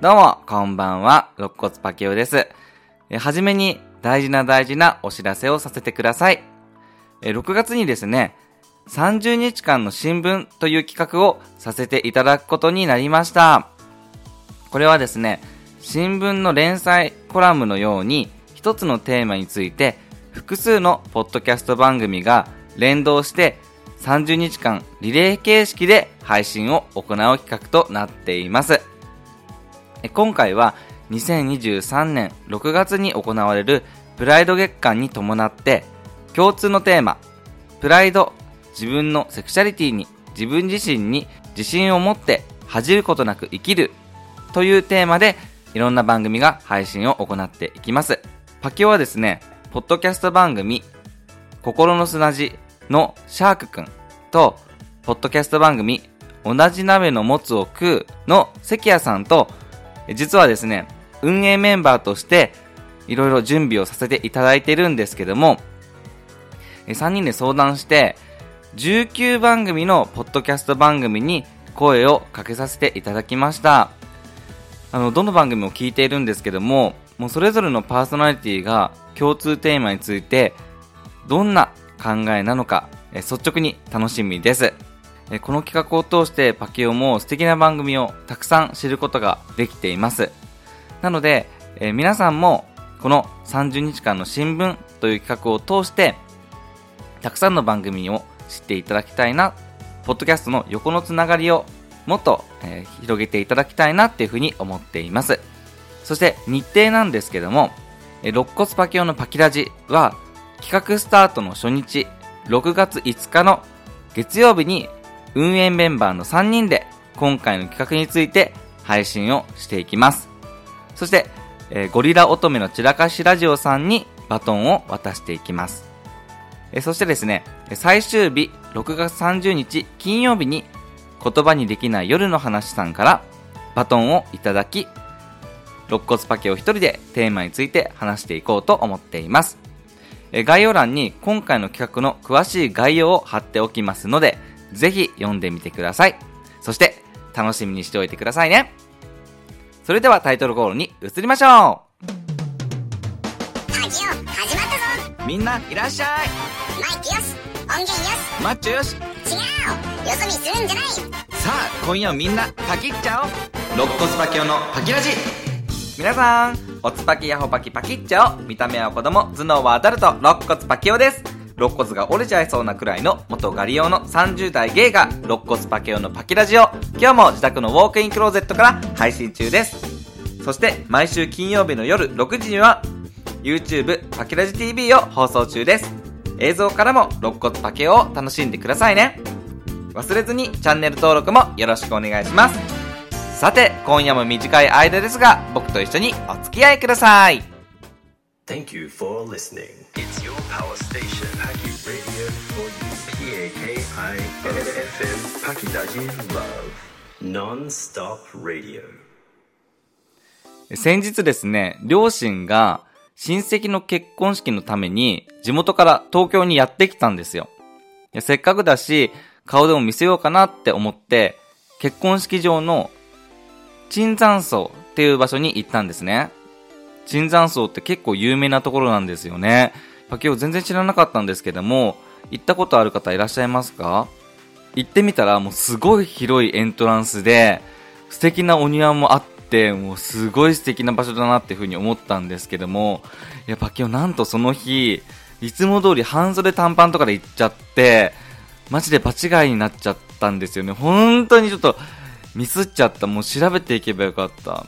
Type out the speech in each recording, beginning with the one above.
どうも、こんばんは、肋骨パケオです。はじめに大事な大事なお知らせをさせてください。え6月にですね、30日間の新聞という企画をさせていただくことになりました。これはですね、新聞の連載コラムのように、一つのテーマについて、複数のポッドキャスト番組が連動して、30日間リレー形式で配信を行う企画となっています。今回は2023年6月に行われるプライド月間に伴って共通のテーマプライド自分のセクシャリティに自分自身に自信を持って恥じることなく生きるというテーマでいろんな番組が配信を行っていきます。パキオはですねポッドキャスト番組心の砂地のシャークくんとポッドキャスト番組同じ鍋のもつを食うの関谷さんと実はですね、運営メンバーとして、いろいろ準備をさせていただいてるんですけども、3人で相談して、19番組のポッドキャスト番組に声をかけさせていただきました。あの、どの番組も聞いているんですけども、もうそれぞれのパーソナリティが共通テーマについて、どんな考えなのか、率直に楽しみです。この企画を通してパキオも素敵な番組をたくさん知ることができています。なので、え皆さんもこの30日間の新聞という企画を通して、たくさんの番組を知っていただきたいな、ポッドキャストの横のつながりをもっと、えー広げていただきたいなっていうふうに思っています。そして日程なんですけども、え肋骨パキオのパキラジは企画スタートの初日、6月5日の月曜日に運営メンバーの3人で今回の企画について配信をしていきます。そして、えーゴリラ乙女の散らかしラジオさんにバトンを渡していきます。えーそしてですね、最終日6月30日金曜日に言葉にできない夜の話さんからバトンをいただき、肋骨パケを一人でテーマについて話していこうと思っています。えー概要欄に今回の企画の詳しい概要を貼っておきますので、ぜひ読んでみてください。そして、楽しみにしておいてくださいね。それではタイトルコールに移りましょラジオ始まったぞ。うみんないらっしゃい。マイクよし。音源よし。マッチョよし。違う。よそ見するんじゃない。さあ、今夜もみんなパキっちゃおう。肋骨パキオのパキラジ。皆さん、おつパキヤホパキパキっちゃお見た目は子供、頭脳はアダルト、肋骨パキオです肋骨が折れちゃいそうなくらいの元ガリ用の30代ゲイが肋骨パキオのパキラジオ今日も自宅のウォークインクローゼットから配信中です。そして毎週金曜日の夜6時には YouTube パキラジ TV を放送中です。映像からも肋骨パケを楽しんでくださいね。忘れずにチャンネル登録もよろしくお願いします。さて今夜も短い間ですが僕と一緒にお付き合いください。Thank you for listening. It's your power station, Paki Radio for you. P-A-K-I-N-F-M, Paki Daji Love. Non-stop radio. 先日ですね、両親が親戚の結婚式のために地元から東京にやってきたんですよ。せっかくだし、顔でも見せようかなって思って、結婚式場の椿山荘っていう場所に行ったんですね。椿山荘って結構有名なところなんですよね。パキオ全然知らなかったんですけども、行ったことある方いらっしゃいますか？行ってみたらもうすごい広いエントランスで、素敵なお庭もあって、もうすごい素敵な場所だなっていうふうに思ったんですけども、いや、パキオなんとその日、いつも通り半袖短パンとかで行っちゃって、マジで場違いになっちゃったんですよね。本当にちょっとミスっちゃった。もう調べていけばよかった。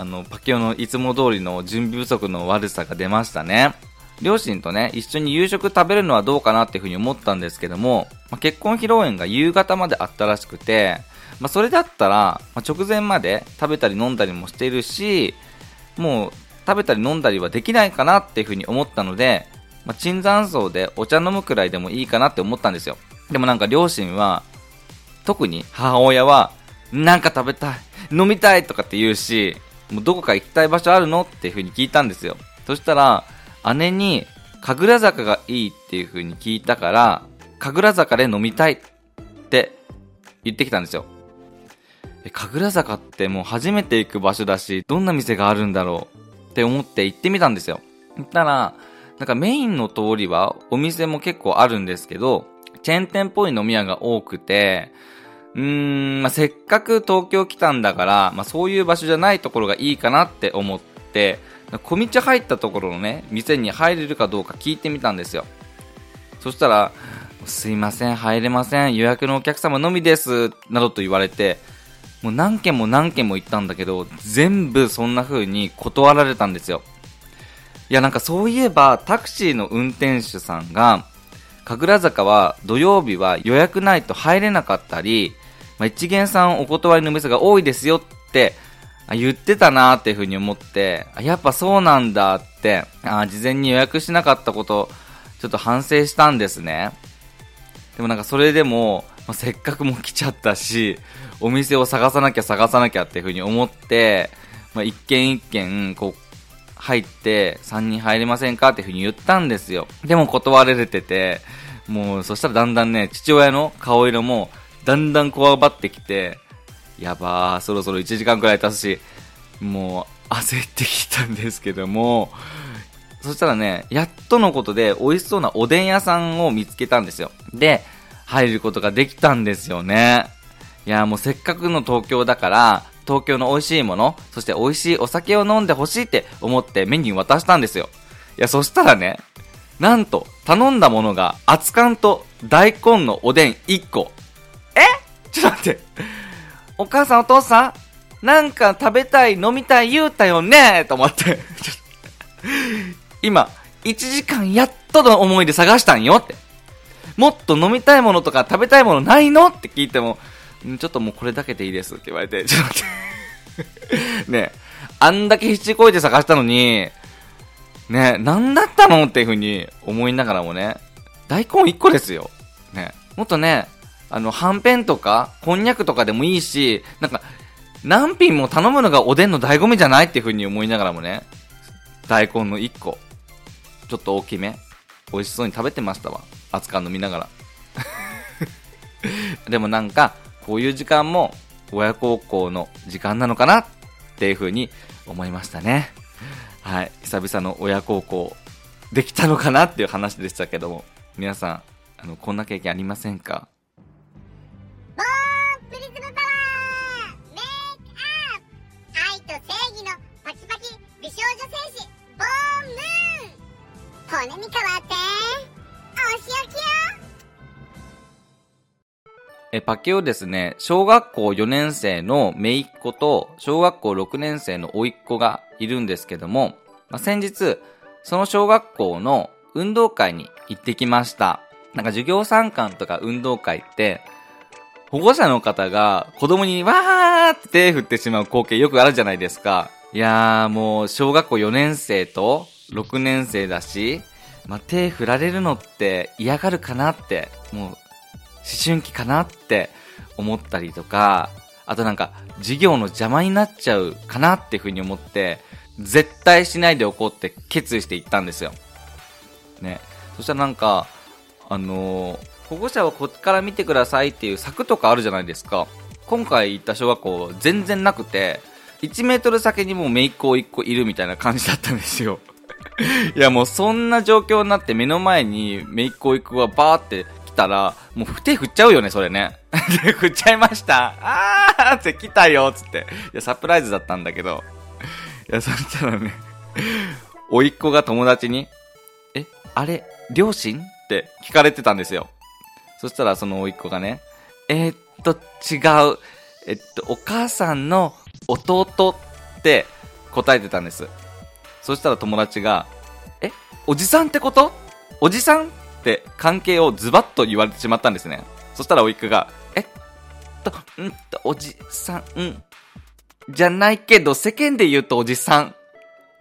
あの、パキオのいつも通りの準備不足の悪さが出ましたね。両親とね、一緒に夕食食べるのはどうかなっていうふうに思ったんですけども、まあ、結婚披露宴が夕方まであったらしくて、まあ、それだったら、まあ、直前まで食べたり飲んだりもしているし、もう食べたり飲んだりはできないかなっていうふうに思ったので、まあ、椿山荘でお茶飲むくらいでもいいかなって思ったんですよ。でもなんか両親は、特に母親は、なんか食べたい、飲みたいとかって言うし、もうどこか行きたい場所あるのっていう風に聞いたんですよ。そしたら、姉に、神楽坂がいいっていう風に聞いたから、神楽坂で飲みたいって言ってきたんですよ。え、神楽坂ってもう初めて行く場所だし、どんな店があるんだろうって思って行ってみたんですよ。行ったら、なんかメインの通りはお店も結構あるんですけど、チェーン店っぽい飲み屋が多くて、うーん、まあ、せっかく東京来たんだから、まあ、そういう場所じゃないところがいいかなって思って、小道入ったところのね、店に入れるかどうか聞いてみたんですよ。そしたら、すいません、入れません、予約のお客様のみです、などと言われて、もう何件も何件も行ったんだけど、全部そんな風に断られたんですよ。いや、なんかそういえば、タクシーの運転手さんが、神楽坂は土曜日は予約ないと入れなかったり、まあ、一元さんお断りの店が多いですよって言ってたなーっていう風に思って、やっぱそうなんだって、あ事前に予約しなかったこと、ちょっと反省したんですね。でもなんかそれでも、まあ、せっかくも来ちゃったし、お店を探さなきゃ探さなきゃっていう風に思って、まあ、一軒一軒、こう、入って、3人入れませんかっていう風に言ったんですよ。でも断られてて、もう、そしたらだんだんね、父親の顔色も、だんだんこわばってきて、やばー、そろそろ1時間くらい経つし、もう、焦ってきたんですけども、そしたらね、やっとのことで美味しそうなおでん屋さんを見つけたんですよ。で、入ることができたんですよね。いや、もうせっかくの東京だから、東京の美味しいもの、そして美味しいお酒を飲んでほしいって思ってメニュー渡したんですよ。いや、そしたらね、なんと、頼んだものが、熱燗と大根のおでん1個。ちょっと待って。お母さんお父さん？なんか食べたい、飲みたい言うたよね？と思って。今、1時間やっとの思いで探したんよって。もっと飲みたいものとか食べたいものないの？って聞いても、ちょっともうこれだけでいいですって言われて、ちょっと待って。ね、あんだけ七こいて探したのに、ねえ、なんだったの？っていう風に思いながらもね、大根1個ですよ。ねもっとね、あの、はんぺんとか、こんにゃくとかでもいいし、なんか、何品も頼むのがおでんの醍醐味じゃないっていう風に思いながらもね、大根の1個、ちょっと大きめ、美味しそうに食べてましたわ。熱燗飲みながら。でもなんか、こういう時間も親孝行の時間なのかなっていう風に思いましたね。はい。久々の親孝行できたのかなっていう話でしたけども、皆さん、あの、こんな経験ありませんか？骨に変わってお仕置きよえ、パケをですね、小学校4年生の姪っ子と、小学校6年生の甥っ子がいるんですけども、まあ、先日、その小学校の運動会に行ってきました。なんか授業参観とか運動会って、保護者の方が子供にわーって手振ってしまう光景よくあるじゃないですか。いやーもう小学校4年生と6年生だし、まあ、手振られるのって嫌がるかなって、もう思春期かなって思ったりとか、あとなんか授業の邪魔になっちゃうかなっていうふうに思って、絶対しないでおこうって決意して行ったんですよ。ね。そしたらなんか、あのー保護者はこっから見てくださいっていう柵とかあるじゃないですか。今回行った小学校全然なくて、1メートル先にもう姪っ子1個いるみたいな感じだったんですよ。いやもうそんな状況になって目の前に姪っ子1個がバーって来たら、もう手振っちゃうよね、それね。で、振っちゃいました。あーって来たよ、つって。いや、サプライズだったんだけど。いや、そしたらね、甥っ子が友達に、え、あれ、両親？って聞かれてたんですよ。そしたらその甥っ子がね、えー、っと、違う。えっと、お母さんの弟って答えてたんです。そしたら友達が、え、おじさんってこと？おじさん？って関係をズバッと言われてしまったんですね。そしたら甥っ子が、えっと、んと、おじさん、んじゃないけど、世間で言うとおじさん。っ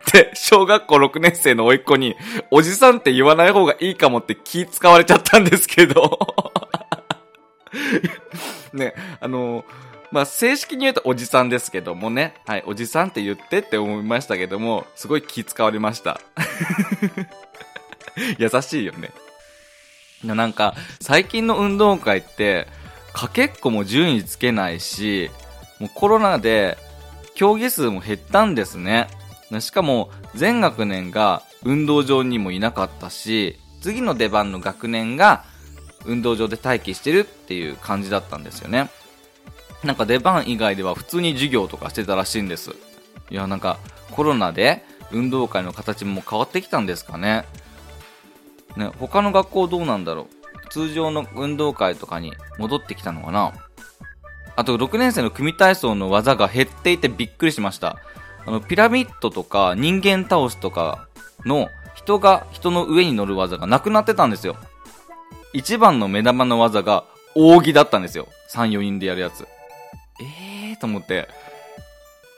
て、小学校6年生の甥っ子に、おじさんって言わない方がいいかもって気使われちゃったんですけど。ね、あのまあ、正式に言うとおじさんですけどもね。はい、おじさんって言ってって思いましたけども、すごい気使われました。優しいよね。なんか、最近の運動会って、かけっこも順位つけないし、もうコロナで競技数も減ったんですね。しかも全学年が運動場にもいなかったし、次の出番の学年が運動場で待機してるっていう感じだったんですよね。なんか出番以外では普通に授業とかしてたらしいんです。いや、なんかコロナで運動会の形も変わってきたんですかね。ね、他の学校どうなんだろう。通常の運動会とかに戻ってきたのかなあと6年生の組体操の技が減っていてびっくりしました。あの、ピラミッドとか人間倒すとかの人が人の上に乗る技がなくなってたんですよ。一番の目玉の技が扇だったんですよ。3、4人でやるやつ。えーと思って、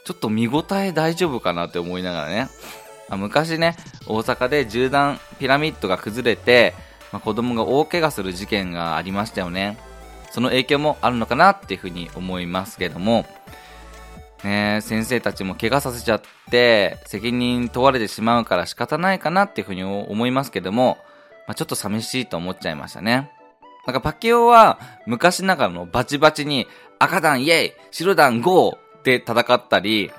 ちょっと見応え大丈夫かなって思いながらね。あ昔ね、大阪で銃弾ピラミッドが崩れて、まあ、子供が大怪我する事件がありましたよね。その影響もあるのかなっていうふうに思いますけども、ね、先生たちも怪我させちゃって、責任問われてしまうから仕方ないかなっていうふうに思いますけども、まあ、ちょっと寂しいと思っちゃいましたね。なんかパキオは昔ながらのバチバチに赤団イェイ白団ゴーって戦ったり、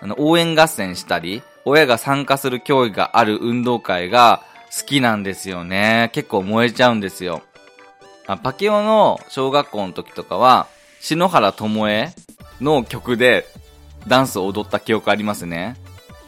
あの応援合戦したり、親が参加する競技がある運動会が好きなんですよね。結構燃えちゃうんですよ。あパキオの小学校の時とかは、篠原智恵の曲でダンスを踊った記憶ありますね。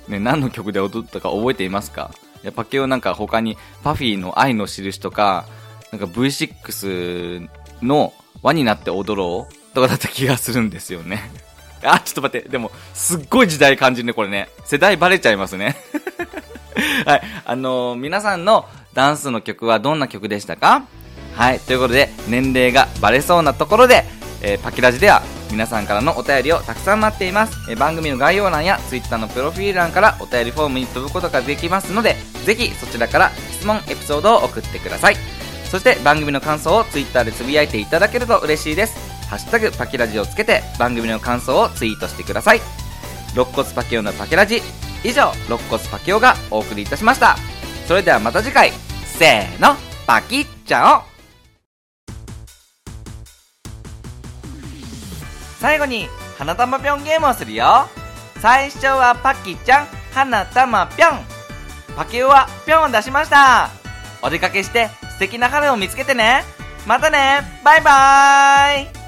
ね、何の曲で踊ったか覚えていますか？いや、パケオなんか他にパフィーの愛の印とか、なんか V6 の輪になって踊ろうとかだった気がするんですよね。あ、ちょっと待って、でも、すっごい時代感じるね、これね。世代バレちゃいますね。はい。あのー、皆さんのダンスの曲はどんな曲でしたか？はい。ということで、年齢がバレそうなところで、えー、パキラジでは皆さんからのお便りをたくさん待っています、えー、番組の概要欄や Twitter のプロフィール欄からお便りフォームに飛ぶことができますのでぜひそちらから質問エピソードを送ってくださいそして番組の感想を Twitter でつぶやいていただけると嬉しいですハッシュタグパキラジをつけて番組の感想をツイートしてください。肋骨パキオのパキラジ。以上肋骨パキオがお送りいたしました。それではまた次回。せーのパキッチャオ。最後に花玉ぴょんゲームをするよ。最初はパキちゃん花玉ぴょん。パキオはぴょんを出しました。お出かけして素敵な春を見つけてね。またね。バイバーイ。